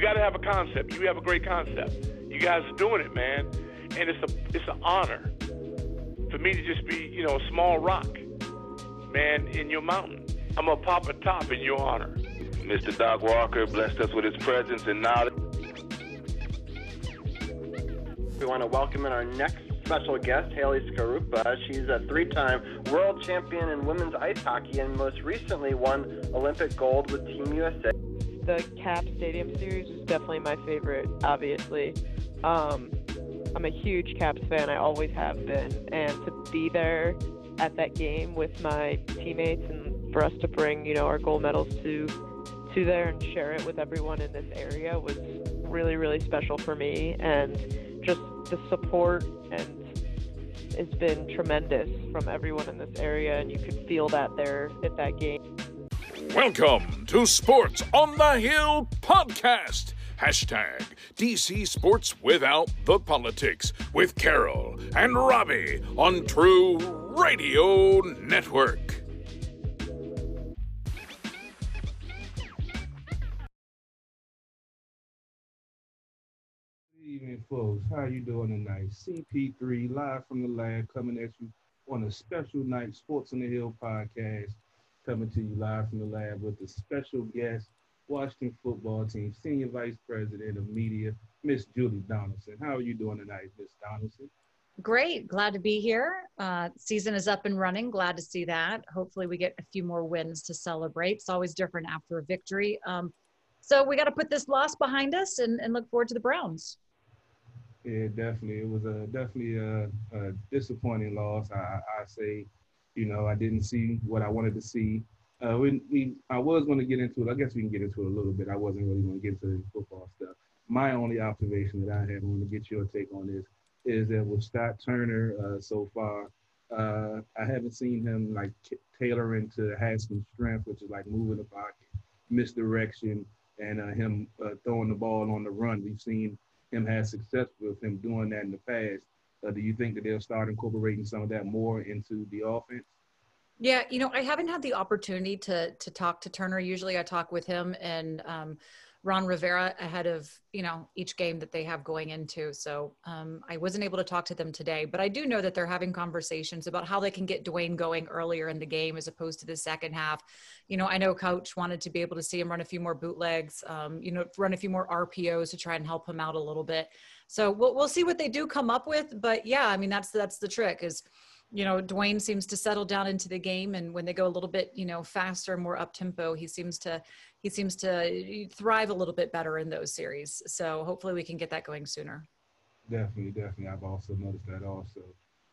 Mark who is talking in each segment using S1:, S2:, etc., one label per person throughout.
S1: You got to have a concept. You have a great concept. You guys are doing it, man, and it's a it's an honor for me to just be, you know, a small rock, man, in your mountain. I'm gonna pop a top in your honor.
S2: Mr. Doc Walker blessed us with his presence and knowledge.
S3: We want to welcome in our next special guest, Haley Skarupa. She's a three-time world champion in women's ice hockey and most recently won Olympic gold with Team USA.
S4: The Cap Stadium Series is definitely my favorite, obviously. Um, I'm a huge Caps fan, I always have been, and to be there at that game with my teammates and for us to bring, you know, our gold medals to to there and share it with everyone in this area was really, really special for me and just the support and has been tremendous from everyone in this area and you could feel that there at that game.
S5: Welcome to Sports on the Hill podcast. Hashtag DC Sports Without the Politics with Carol and Robbie on True Radio Network.
S6: Folks. How you doing tonight? CP3 live from the lab, coming at you on a special night Sports on the Hill podcast, coming to you live from the lab with a special guest, Washington football team senior vice president of media, Miss Julie Donaldson. How are you doing tonight, Miss Donaldson?
S7: Great. Glad to be here. Uh, season is up and running. Glad to see that. Hopefully, we get a few more wins to celebrate. It's always different after a victory. Um, so we got to put this loss behind us and, and look forward to the Browns.
S6: Yeah, definitely. It was a definitely a, a disappointing loss. I, I say, you know, I didn't see what I wanted to see. Uh, we, we, I was going to get into it. I guess we can get into it a little bit. I wasn't really going to get into the football stuff. My only observation that I had, I want to get your take on this, is that with Scott Turner uh, so far, uh, I haven't seen him like tailoring to Haskins' strength, which is like moving the pocket, misdirection, and uh, him uh, throwing the ball on the run. We've seen him have success with him doing that in the past. Uh, do you think that they'll start incorporating some of that more into the offense?
S7: Yeah, you know, I haven't had the opportunity to to talk to Turner. Usually, I talk with him and um, Ron Rivera ahead of you know each game that they have going into. So um, I wasn't able to talk to them today, but I do know that they're having conversations about how they can get Dwayne going earlier in the game as opposed to the second half. You know, I know Coach wanted to be able to see him run a few more bootlegs, um, you know, run a few more RPOs to try and help him out a little bit. So we'll we'll see what they do come up with. But yeah, I mean that's that's the trick is you know, Dwayne seems to settle down into the game, and when they go a little bit, you know, faster, more up tempo, he seems to he seems to thrive a little bit better in those series. So hopefully, we can get that going sooner.
S6: Definitely, definitely. I've also noticed that also,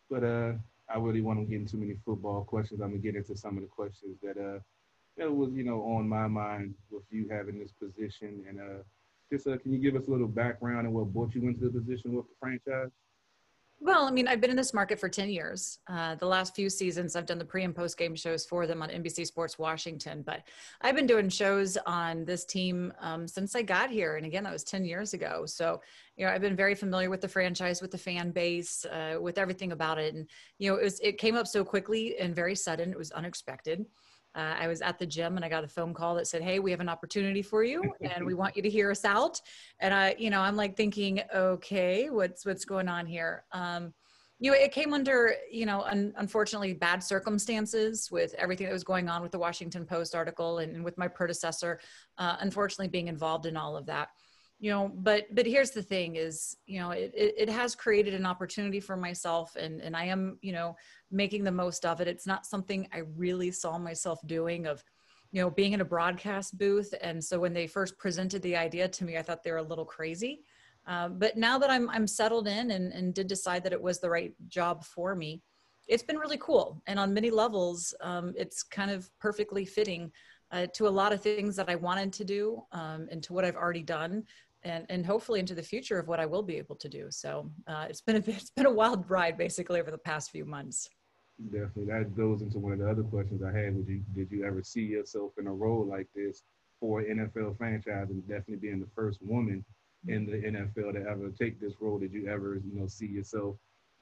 S6: but uh, I really want to get into many football questions. I'm gonna get into some of the questions that uh that was you know on my mind with you having this position, and uh, just uh, can you give us a little background and what brought you into the position with the franchise?
S7: Well, I mean, I've been in this market for 10 years. Uh, the last few seasons, I've done the pre and post game shows for them on NBC Sports Washington. But I've been doing shows on this team um, since I got here. And again, that was 10 years ago. So, you know, I've been very familiar with the franchise, with the fan base, uh, with everything about it. And, you know, it, was, it came up so quickly and very sudden, it was unexpected uh, I was at the gym and I got a phone call that said, "Hey, we have an opportunity for you, and we want you to hear us out." And I, you know, I'm like thinking, "Okay, what's what's going on here?" Um, you know, it came under, you know, un- unfortunately bad circumstances with everything that was going on with the Washington Post article and, and with my predecessor, uh, unfortunately being involved in all of that you know but but here's the thing is you know it, it, has created an opportunity for myself and and i am you know making the most of it. It's not something i really saw myself doing of you know being in a broadcast booth. And so when they first presented the idea to me i thought they were a little crazy. Uh, but now that i'm i'm settled in and and did decide that it was the right job for me it's been really cool. And on many levels um, it's kind of perfectly fitting uh, to a lot of things that I wanted to do um, and to what I've already done and, and hopefully into the future of what I will be able to do. So uh, it's been a it's been a wild ride basically over the past few months.
S6: Definitely, that goes into one of the other questions I had. Would you did you ever see yourself in a role like this for an NFL franchise and definitely being the first woman in the NFL to ever take this role? Did you ever, you know, see yourself,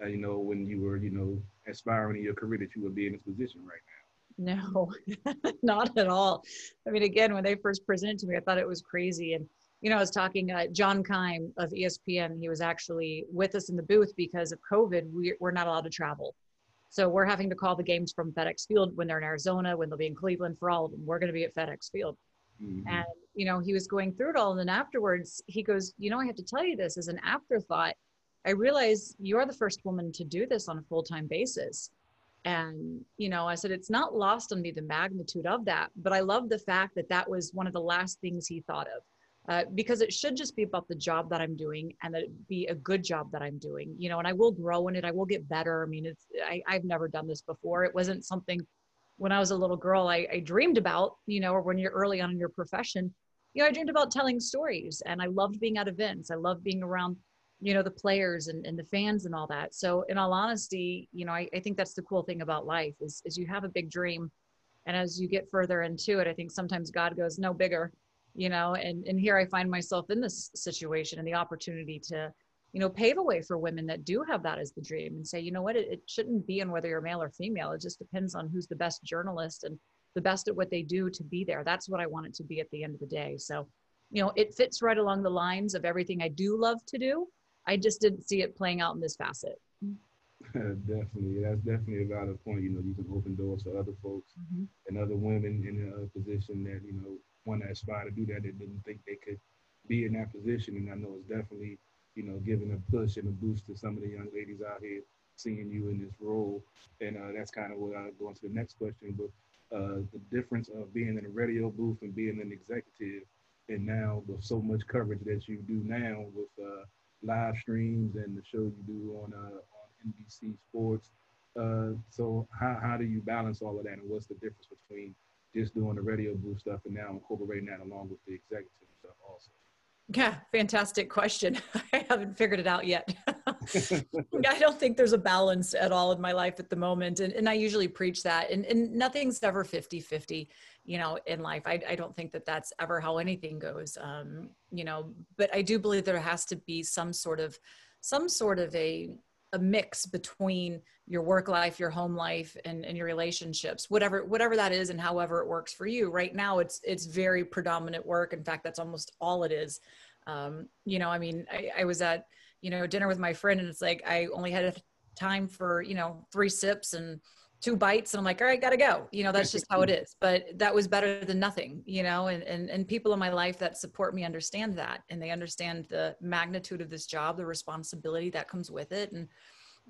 S6: uh, you know, when you were, you know, aspiring in your career that you would be in this position right now?
S7: No, not at all. I mean, again, when they first presented to me, I thought it was crazy. And, you know, I was talking, uh, John Keim of ESPN, he was actually with us in the booth because of COVID. We, we're not allowed to travel. So we're having to call the games from FedEx Field when they're in Arizona, when they'll be in Cleveland for all of them. We're going to be at FedEx Field. Mm-hmm. And, you know, he was going through it all. And then afterwards, he goes, You know, I have to tell you this as an afterthought. I realize you're the first woman to do this on a full time basis. And, you know, I said, it's not lost on me the magnitude of that, but I love the fact that that was one of the last things he thought of. Uh, because it should just be about the job that I'm doing and that it be a good job that I'm doing, you know, and I will grow in it. I will get better. I mean, it's, I, I've never done this before. It wasn't something when I was a little girl, I, I dreamed about, you know, or when you're early on in your profession, you know, I dreamed about telling stories and I loved being at events. I loved being around you know the players and, and the fans and all that so in all honesty you know I, I think that's the cool thing about life is, is you have a big dream and as you get further into it i think sometimes god goes no bigger you know and and here i find myself in this situation and the opportunity to you know pave a way for women that do have that as the dream and say you know what it, it shouldn't be on whether you're male or female it just depends on who's the best journalist and the best at what they do to be there that's what i want it to be at the end of the day so you know it fits right along the lines of everything i do love to do I just didn't see it playing out in this facet.
S6: definitely, that's definitely about a valid point. You know, you can open doors for other folks mm-hmm. and other women in a position that you know want to aspire to do that. They didn't think they could be in that position, and I know it's definitely you know giving a push and a boost to some of the young ladies out here seeing you in this role. And uh, that's kind of what I'll go into the next question. But uh, the difference of being in a radio booth and being an executive, and now with so much coverage that you do now with uh, live streams and the show you do on uh, on NBC Sports. Uh, so how how do you balance all of that, and what's the difference between just doing the radio booth stuff and now I'm incorporating that along with the executive stuff also?
S7: Yeah, fantastic question. I haven't figured it out yet. I don't think there's a balance at all in my life at the moment. And, and I usually preach that. And, and nothing's ever 50 50, you know, in life. I, I don't think that that's ever how anything goes, um, you know, but I do believe there has to be some sort of, some sort of a, a mix between your work life your home life and, and your relationships whatever whatever that is and however it works for you. Right now it's it's very predominant work. In fact that's almost all it is. Um, you know i mean I, I was at you know dinner with my friend and it's like i only had time for you know three sips and two bites and i'm like all right gotta go. You know that's just how it is but that was better than nothing you know and, and and people in my life that support me understand that and they understand the magnitude of this job the responsibility that comes with it and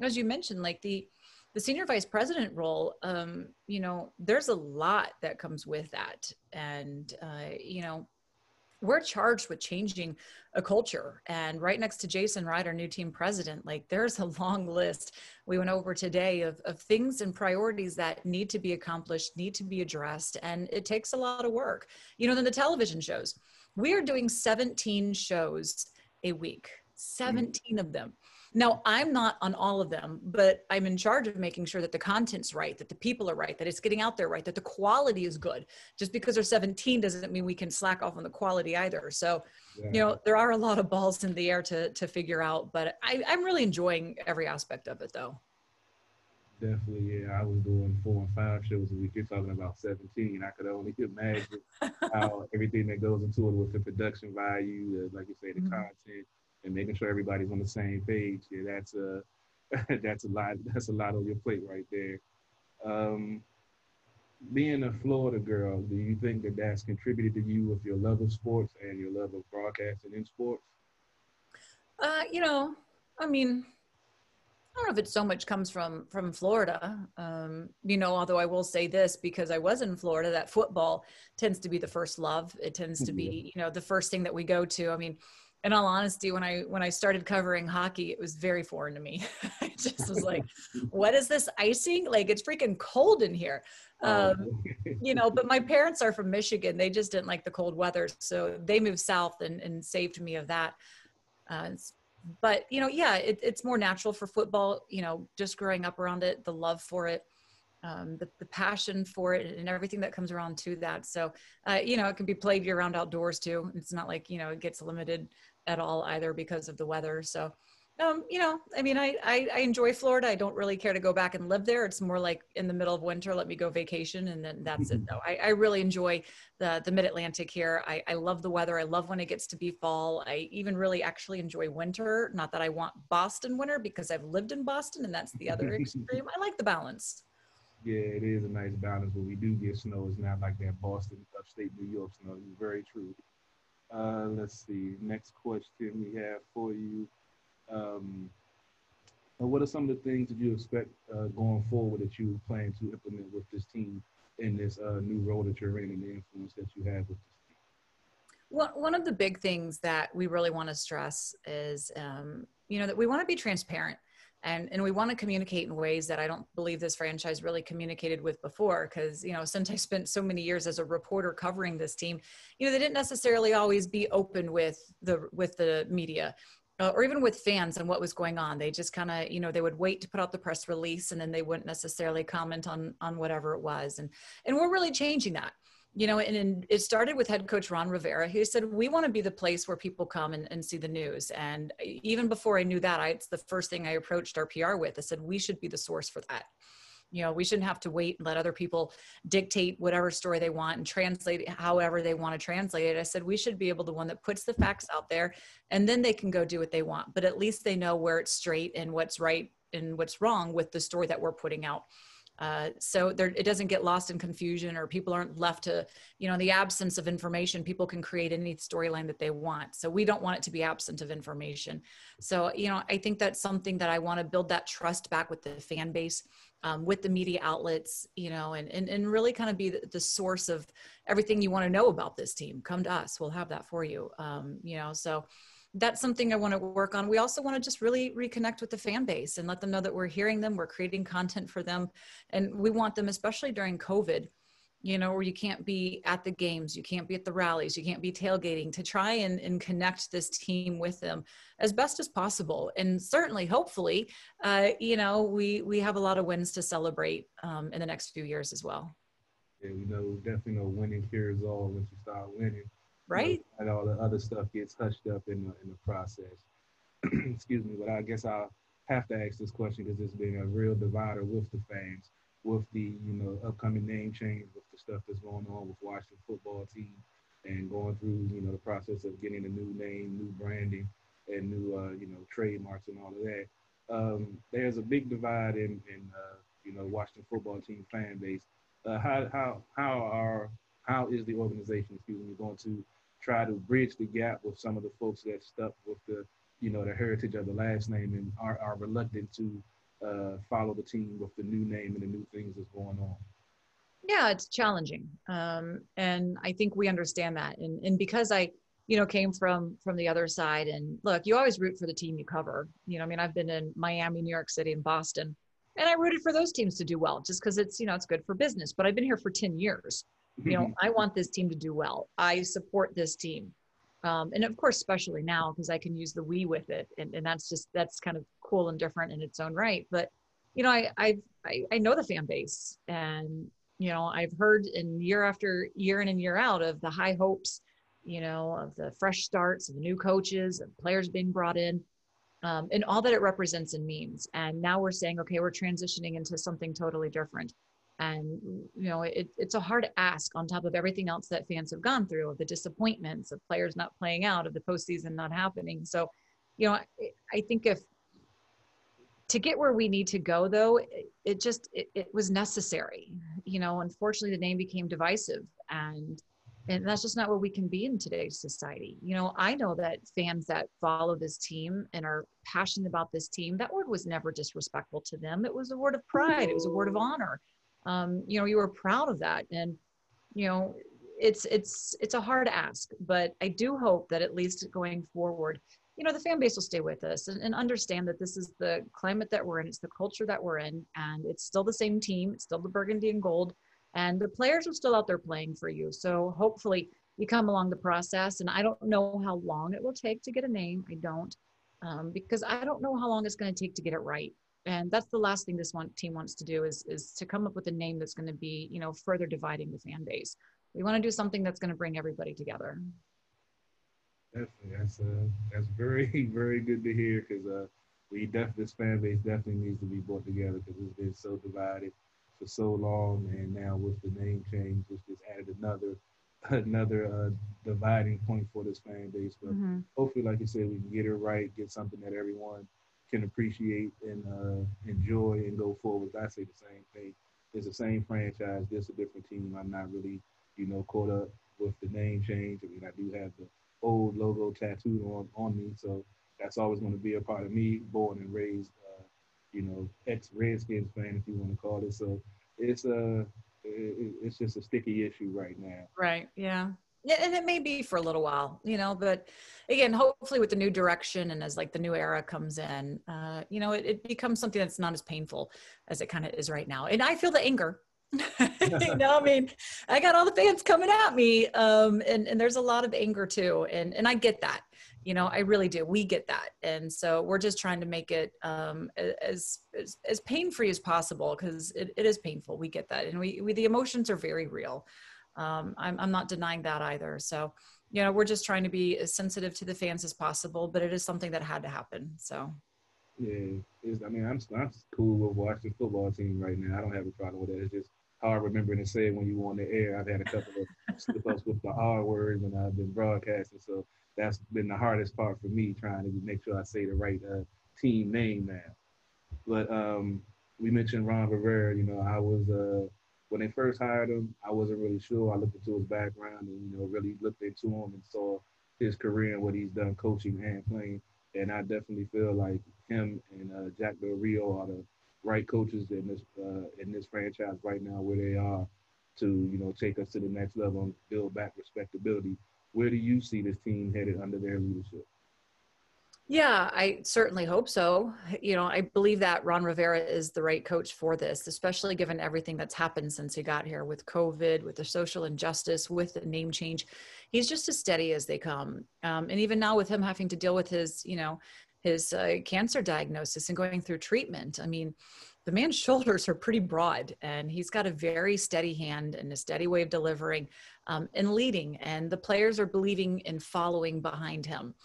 S7: as you mentioned like the the senior vice president role um you know there's a lot that comes with that and uh you know we're charged with changing a culture. And right next to Jason Wright, our new team president, like there's a long list we went over today of, of things and priorities that need to be accomplished, need to be addressed. And it takes a lot of work. You know, then the television shows. We are doing 17 shows a week, hmm. 17 of them. Now, I'm not on all of them, but I'm in charge of making sure that the content's right, that the people are right, that it's getting out there right, that the quality is good. Just because they're 17 doesn't mean we can slack off on the quality either. So, yeah. you know, there are a lot of balls in the air to to figure out, but I, I'm really enjoying every aspect of it though.
S6: Definitely, yeah. I was doing four and five shows a week. You're talking about 17. I could only imagine how everything that goes into it with the production value, like you say, the mm-hmm. content, and making sure everybody's on the same page. Yeah, that's a that's a lot. That's a lot on your plate right there. Um, being a Florida girl, do you think that that's contributed to you with your love of sports and your love of broadcasting in sports?
S7: Uh, you know, I mean, I don't know if it so much comes from from Florida. Um, you know, although I will say this because I was in Florida, that football tends to be the first love. It tends to be, you know, the first thing that we go to. I mean, in all honesty, when I when I started covering hockey, it was very foreign to me. I just was like, "What is this icing? Like it's freaking cold in here." Oh. Um, you know, but my parents are from Michigan. They just didn't like the cold weather, so they moved south and, and saved me of that. Uh, but you know, yeah, it, it's more natural for football. You know, just growing up around it, the love for it um, the, the passion for it and everything that comes around to that. So, uh, you know, it can be played year round outdoors too. It's not like, you know, it gets limited at all either because of the weather. So um, you know, I mean, I, I, I enjoy Florida. I don't really care to go back and live there. It's more like in the middle of winter, let me go vacation, and then that's it. Though I, I really enjoy the the Mid Atlantic here. I, I love the weather. I love when it gets to be fall. I even really actually enjoy winter. Not that I want Boston winter because I've lived in Boston, and that's the other extreme. I like the balance.
S6: Yeah, it is a nice balance. but we do get snow, it's not like that Boston, upstate New York snow. Very true. Uh, let's see. Next question we have for you. Um, what are some of the things that you expect uh, going forward that you plan to implement with this team in this uh, new role that you're in and the influence that you have with this team?
S7: Well, one of the big things that we really want to stress is, um, you know, that we want to be transparent and and we want to communicate in ways that I don't believe this franchise really communicated with before because you know since I spent so many years as a reporter covering this team. You know they didn't necessarily always be open with the with the media uh, or even with fans and what was going on. They just kind of you know they would wait to put out the press release and then they wouldn't necessarily comment on on whatever it was. And and we're really changing that you know and, and it started with head coach ron rivera he said we want to be the place where people come and, and see the news. And even before i knew that I, it's the first thing i approached our pr with. I said we should be the source for that. You know we shouldn't have to wait and let other people dictate whatever story they want and translate it however they want to translate it. I said we should be able to one that puts the facts out there and then they can go do what they want but at least they know where it's straight and what's right and what's wrong with the story that we're putting out uh, so there, it doesn't get lost in confusion or people aren't left to, you know, in the absence of information, people can create any storyline that they want. So we don't want it to be absent of information. So, you know, I think that's something that I want to build that trust back with the fan base, um, with the media outlets, you know, and, and, and really kind of be the, the source of everything you want to know about this team. Come to us. We'll have that for you. Um, you know, so, that's something I want to work on. We also want to just really reconnect with the fan base and let them know that we're hearing them, we're creating content for them, and we want them, especially during COVID, you know, where you can't be at the games, you can't be at the rallies, you can't be tailgating, to try and, and connect this team with them as best as possible. And certainly, hopefully, uh, you know, we we have a lot of wins to celebrate um, in the next few years as well.
S6: Yeah, we know definitely know winning cures all once you start winning
S7: right?
S6: and all the other stuff gets hushed up in the in the process. Excuse me, but I guess I'll have to ask this question because it's been a real divider with the fans, with the you know upcoming name change, with the stuff that's going on with Washington football team, and going through you know the process of getting a new name, new branding, and new uh, you know trademarks and all of that. Um, there's a big divide in in uh, you know Washington football team fan base. Uh, how how how are how is the organization, excuse me, going to try to bridge the gap with some of the folks that stuck with the, you know, the heritage of the last name and are, are reluctant to uh, follow the team with the new name and the new things that's going on.
S7: Yeah, it's challenging, um, and I think we understand that. And and because I, you know, came from from the other side, and look, you always root for the team you cover. You know, I mean, I've been in Miami, New York City, and Boston, and I rooted for those teams to do well, just because it's you know it's good for business. But I've been here for ten years, you know i want this team to do well. I support this team. Um, and of course especially now because i can use the we with it and, and that's just that's kind of cool and different in its own right. But you know i I've, i i know the fan base and you know i've heard in year after year in and year out of the high hopes you know of the fresh starts of the new coaches and players being brought in um, and all that it represents and means. And now we're saying okay we're transitioning into something totally different and you know it, it's a hard ask on top of everything else that fans have gone through of the disappointments of players not playing out of the postseason not happening. So you know i, I think if to get where we need to go though it, it just it, it, was necessary. You know unfortunately the name became divisive and and that's just not what we can be in today's society. You know i know that fans that follow this team and are passionate about this team that word was never disrespectful to them. It was a word of pride. It was a word of honor um, you know you were proud of that. And you know it's it's it's a hard ask but i do hope that at least going forward you know the fan base will stay with us and, and, understand that this is the climate that we're in. It's the culture that we're in and it's still the same team. It's still the burgundy and gold and the players are still out there playing for you. So hopefully you come along the process and i don't know how long it will take to get a name. I don't um, because i don't know how long it's going to take to get it right and that's the last thing this one team wants to do is is to come up with a name that's going to be you know further dividing the fan base we want to do something that's going to bring everybody together
S6: Definitely, that's uh, that's very very good to hear because uh, we definitely this fan base definitely needs to be brought together because it's been so divided for so long, and now with the name change, it's just added another another uh, dividing point for this fan base. But mm-hmm. hopefully, like you said, we can get it right, get something that everyone can appreciate and uh, enjoy and go forward. I say the same thing. It's the same franchise, just a different team. I'm not really, you know, caught up with the name change. I mean, I do have the old logo tattooed on, on me, so that's always going to be a part of me. Born and raised, uh, you know, ex Redskins fan, if you want to call it. So it's a, uh, it's just a sticky issue right now.
S7: Right. Yeah and it may be for a little while you know but again hopefully with the new direction and as like the new era comes in uh, you know it, it becomes something that's not as painful as it kind of is right now. And i feel the anger. You know i mean i got all the fans coming at me um, and, and there's a lot of anger too and and i get that. You know i really do. We get that. And so we're just trying to make it um, as, as as pain free as possible because it, it is painful. We get that. And we, we the emotions are very real um, I'm, I'm not denying that either. So, you know, we're just trying to be as sensitive to the fans as possible, but it is something that had to happen. So.
S6: Yeah, I mean, I'm I'm cool with watching football team right now. I don't have a problem with that. It's just hard remembering to say when you on the air. I've had a couple of slip ups with the R words when I've been broadcasting, so that's been the hardest part for me trying to make sure I say the right uh, team name now. But um, we mentioned Ron Rivera. You know, I was uh, when they first hired him, I wasn't really sure. I looked into his background and you know really looked into him and saw his career and what he's done coaching and playing. And I definitely feel like him and uh, Jack Del Rio are the right coaches in this uh, in this franchise right now where they are to you know take us to the next level and build back respectability. Where do you see this team headed under their leadership?
S7: Yeah, I certainly hope so. You know, I believe that Ron Rivera is the right coach for this, especially given everything that's happened since he got here with COVID, with the social injustice, with the name change. He's just as steady as they come. Um, and even now, with him having to deal with his, you know, his uh, cancer diagnosis and going through treatment, I mean, the man's shoulders are pretty broad and he's got a very steady hand and a steady way of delivering um, and leading. And the players are believing and following behind him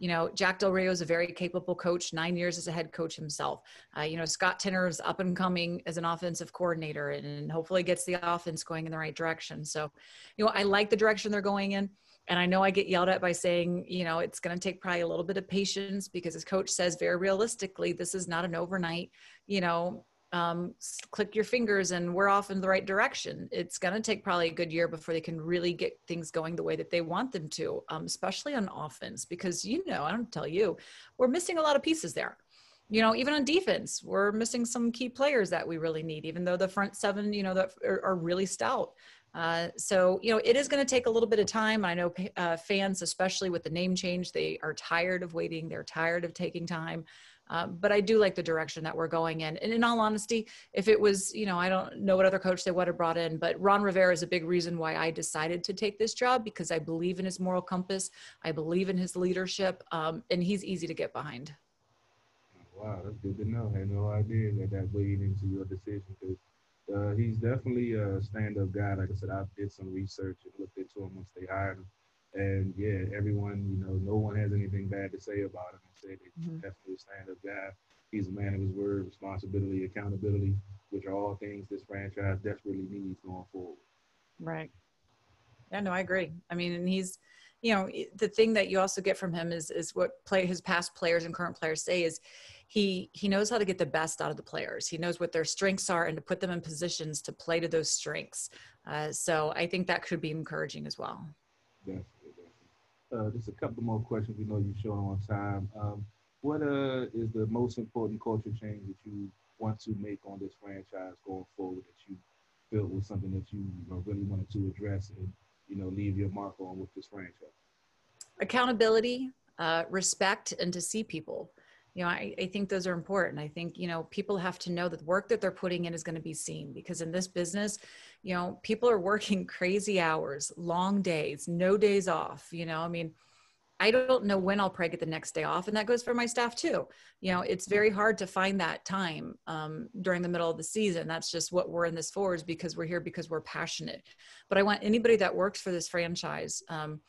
S7: you know, Jack Del Rio is a very capable coach, nine years as a head coach himself. Uh, you know, Scott Turner is up and coming as an offensive coordinator and, hopefully gets the offense going in the right direction. So, you know, I like the direction they're going in. And I know I get yelled at by saying, you know, it's going to take probably a little bit of patience because as coach says very realistically, this is not an overnight, you know, um, click your fingers and we're off in the right direction. It's going to take probably a good year before they can really get things going the way that they want them to, um, especially on offense, because, you know, I don't tell you, we're missing a lot of pieces there. You know, even on defense, we're missing some key players that we really need, even though the front seven, you know, that are, are really stout. Uh, so, you know, it is going to take a little bit of time. I know uh, fans, especially with the name change, they are tired of waiting. They're tired of taking time. Um, but I do like the direction that we're going in. And in all honesty, if it was, you know, I don't know what other coach they would have brought in, but Ron Rivera is a big reason why I decided to take this job because I believe in his moral compass. I believe in his leadership, um, and he's easy to get behind.
S6: Wow, that's good to know. I had no idea that that weighed into your decision because uh, he's definitely a stand-up guy. Like I said, I did some research and looked into him once they hired him. And yeah, everyone, you know, no one has anything bad to say about him and say that he's mm-hmm. definitely a stand up guy. He's a man of his word, responsibility, accountability, which are all things this franchise desperately needs going forward.
S7: Right. Yeah, no, I agree. I mean, and he's, you know, the thing that you also get from him is is what play his past players and current players say is he he knows how to get the best out of the players. He knows what their strengths are and to put them in positions to play to those strengths. Uh, so I think that could be encouraging as well.
S6: Definitely uh, just a couple more questions. We know you're short on time. Um, what uh, is the most important culture change that you want to make on this franchise going forward that you feel was something that you, you know, really wanted to address and you know leave your mark on with this franchise?
S7: Accountability, uh, respect, and to see people you know I, I think those are important. I think you know people have to know that the work that they're putting in is going to be seen because in this business you know people are working crazy hours long days no days off you know? I mean i don't know when i'll probably get the next day off and that goes for my staff too. You know it's very hard to find that time um, during the middle of the season. That's just what we're in this for is because we're here because we're passionate. But i want anybody that works for this franchise um,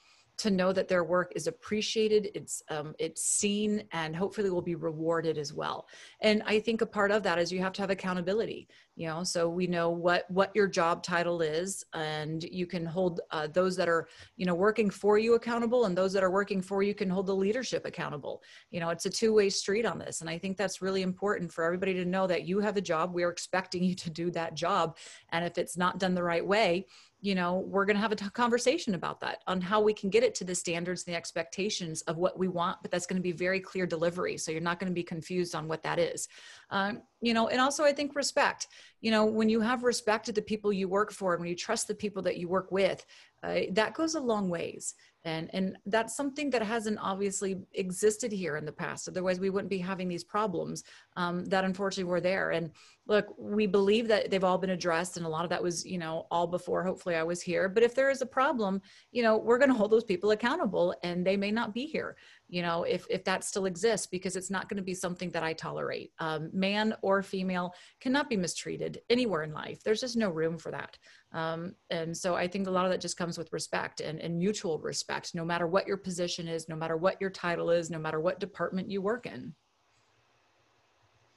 S7: to know that their work is appreciated, it's um, it's seen, and hopefully will be rewarded as well. And I think a part of that is you have to have accountability. You know, so we know what what your job title is, and you can hold uh, those that are you know working for you accountable, and those that are working for you can hold the leadership accountable. You know, it's a two way street on this, and I think that's really important for everybody to know that you have a job. We're expecting you to do that job, and if it's not done the right way, you know we're going to have a conversation about that on how we can get it to the standards and the expectations of what we want but that's going to be very clear delivery so you're not going to be confused on what that is. Um, you know and also i think respect you know when you have respect to the people you work for and when you trust the people that you work with uh, that goes a long ways and and that's something that hasn't obviously existed here in the past. Otherwise we wouldn't be having these problems um, that unfortunately were there. And look we believe that they've all been addressed and a lot of that was you know all before hopefully i was here. But if there is a problem you know we're going to hold those people accountable and they may not be here you know if if that still exists because it's not going to be something that i tolerate. Um, man or female cannot be mistreated anywhere in life. There's just no room for that. Um, and so I think a lot of that just comes with respect and, and mutual respect, no matter what your position is, no matter what your title is, no matter what department you work in.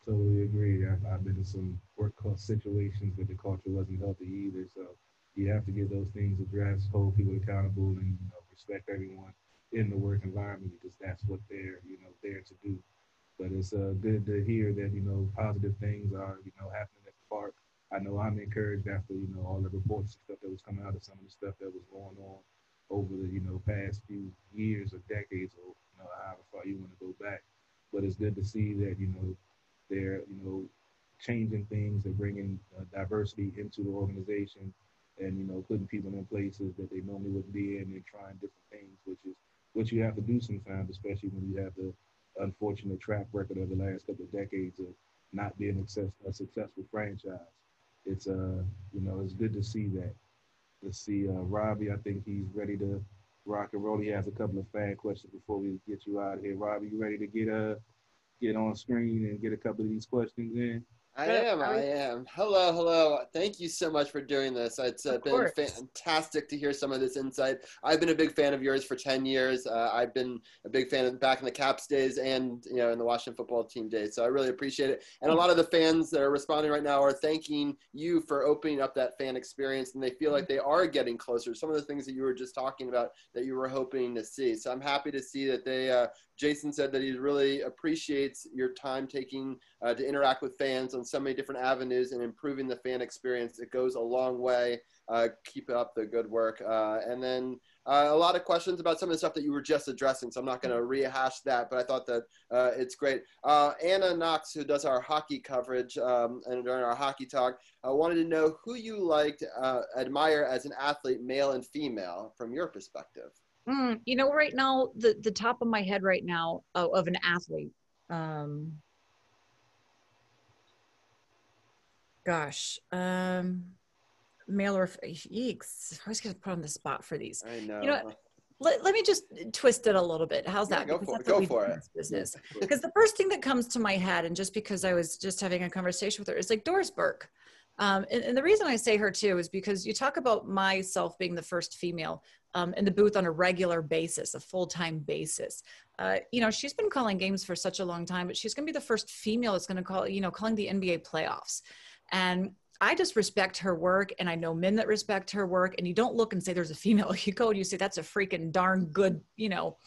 S6: Totally agree. I've, I've been in some work situations where the culture wasn't healthy either. So you have to get those things addressed, hold people accountable, and you know respect everyone in the work environment because that's what they're you know there to do. But it's uh, good to hear that you know positive things are you know happening at the park I know I'm encouraged after you know all the reports and stuff that was coming out of some of the stuff that was going on over the you know past few years or decades or you know however far you want to go back. But it's good to see that you know they're you know changing things, they're bringing uh, diversity into the organization, and you know putting people in places that they normally wouldn't be in, and trying different things, which is what you have to do sometimes, especially when you have the unfortunate track record of the last couple of decades of not being a, successful franchise it's uh you know it's good to see that. Let's see, uh, Robbie. I think he's ready to rock and roll. He has a couple of fan questions before we get you out of here. Robbie, you ready to get uh get on screen and get a couple of these questions in?
S8: I am. I am. Hello, hello. Thank you so much for doing this. It's uh, been fantastic to hear some of this insight. I've been a big fan of yours for 10 years. Uh, I've been a big fan of back in the Caps days and, you know, in the Washington football team days. So I really appreciate it. And a lot of the fans that are responding right now are thanking you for opening up that fan experience and they feel like they are getting closer. Some of the things that you were just talking about that you were hoping to see. So I'm happy to see that they, uh, Jason said that he really appreciates your time taking uh, to interact with fans on so many different avenues and improving the fan experience. It goes a long way. Uh, keep up the good work. Uh, and then uh, a lot of questions about some of the stuff that you were just addressing, so I'm not going to rehash that, but I thought that uh, it's great. Uh, Anna Knox, who does our hockey coverage um, and during our hockey talk, wanted to know who you liked, admire as an athlete, male and female, from your perspective.
S7: Mm, you know, right now, the the top of my head right now of, of an athlete. Um, gosh, um, male or eeks. I always get put on the spot for these.
S8: I know.
S7: You know, let, let me just twist it a little bit. How's
S8: yeah,
S7: that?
S8: Go because for, go for it.
S7: Business. because the first thing that comes to my head, and just because I was just having a conversation with her, is like Doris Burke. Um, and, and, the reason I say her too is because you talk about myself being the first female um, in the booth on a regular basis, a full time basis. Uh, you know, she's been calling games for such a long time, but she's going to be the first female that's going to call, you know, calling the NBA playoffs. And I just respect her work, and I know men that respect her work. And you don't look and say there's a female. You go and you say that's a freaking darn good, you know,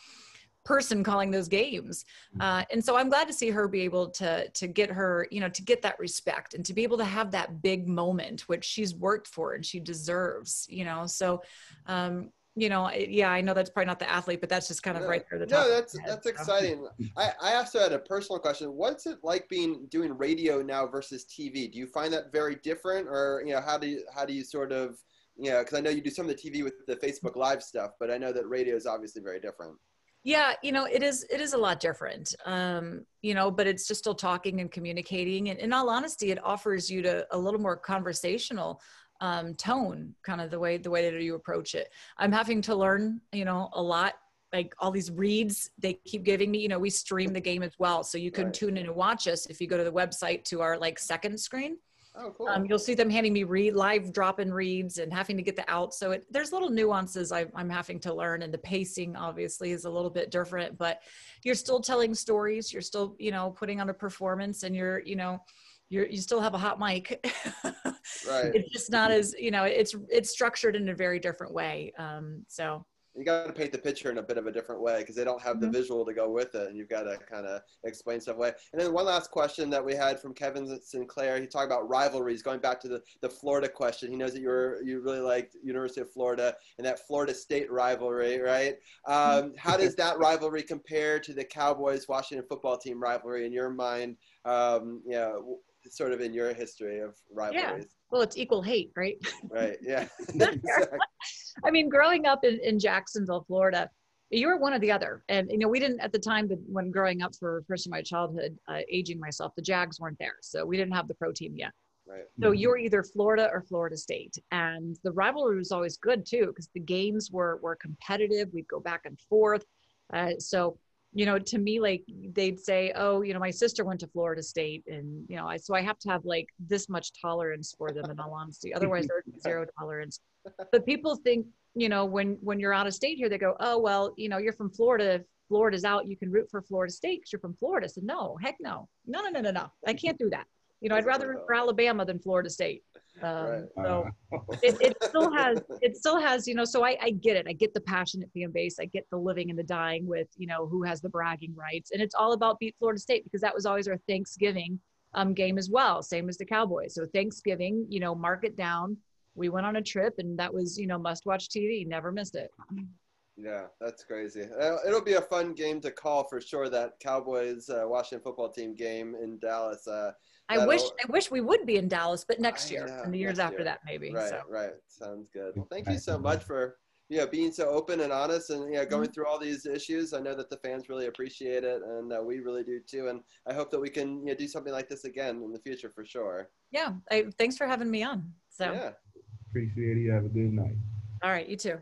S7: person calling those games. Mm-hmm. Uh, and so I'm glad to see her be able to to get her, you know, to get that respect and to be able to have that big moment, which she's worked for and she deserves, you know. So um, you know, yeah, I know that's probably not the athlete, but that's just kind of
S8: no,
S7: right there.
S8: The no, that's that's exciting. I, I also had a personal question. What's it like being doing radio now versus TV? Do you find that very different, or you know, how do you how do you sort of you know? Because I know you do some of the TV with the Facebook Live stuff, but I know that radio is obviously very different.
S7: Yeah, you know, it is it is a lot different. Um, you know, but it's just still talking and communicating. And in all honesty, it offers you to a little more conversational um, tone, kind of the way the way that you approach it. I'm having to learn, you know, a lot. Like all these reads they keep giving me. You know, we stream the game as well, so you can right. tune in and watch us if you go to the website to our like second screen.
S8: Oh, cool.
S7: Um, you'll see them handing me read live drop in reads and having to get the out. So it, there's little nuances I, I'm having to learn, and the pacing obviously is a little bit different. But you're still telling stories. You're still, you know, putting on a performance, and you're, you know, you're you still have a hot mic.
S8: right.
S7: It's just not as you know. It's it's structured in a very different way. Um, so
S8: you got to paint the picture in a bit of a different way because they don't have the
S7: Mhm.
S8: visual to go with it, and you've got to kind of explain stuff away. And then one last question that we had from Kevin Sinclair. He talked about rivalries, going back to the, the Florida question. He knows that you were you really liked University of Florida and that Florida State rivalry, right? Um, how does that rivalry compare to the Cowboys Washington football team rivalry in your mind? Um, you know, sort of in your history of rivalries, Yeah.
S7: well, it's equal hate, right?
S8: right? Yeah, exactly.
S7: I mean, growing up in, in Jacksonville, Florida, you were one or the other. And, you know, we didn't at the time that when growing up for first of my childhood, uh, aging myself, the Jags weren't there. So we didn't have the pro team yet.
S8: right.
S7: So you're either Florida or Florida State. And the rivalry was always good too, because the games were, were competitive. We'd go back and forth. Uh, so, you know, to me, like they'd say, oh, you know, my sister went to Florida State. And, you know, I, so I have to have like this much tolerance for them in all honesty. Otherwise, there's zero tolerance. But people think, you know, when, when you're out of state here, they go, oh, well, you know, you're from Florida. If Florida's out, you can root for Florida State because you're from Florida. Said, no, heck no. No, no, no, no, no. I can't do that. You know, I'd rather root for Alabama than Florida State. Um, So
S6: Uh,
S7: it, it still has, it still has, you know, so I, I get it. I get the passionate fan base. I get the living and the dying with, you know, who has the bragging rights. And it's all about beat Florida State because that was always our Thanksgiving um, game as well, same as the Cowboys. So Thanksgiving, you know, mark it down. We went on a trip and that was, you know, must watch TV. Never missed it.
S8: Yeah, that's crazy. It'll be a fun game to call for sure. That Cowboys uh, Washington football team game in Dallas. Uh,
S7: I
S8: That'll-
S7: wish, I wish we would be in Dallas, but next
S8: I
S7: year
S8: know,
S7: and the years after
S8: year.
S7: that, maybe.
S8: right,
S7: So.
S8: right. Sounds good. Well, thank you so much for yeah being so open and honest and yeah
S7: Mm-hmm.
S8: going through all these issues. I know that the fans really appreciate it, and uh, we really do too. And I hope that we can you know, do something like this again in the future for sure.
S7: Yeah. I, thanks for having me on. So,
S8: Yeah.
S6: Appreciate it. You have a good night.
S7: all right. You too.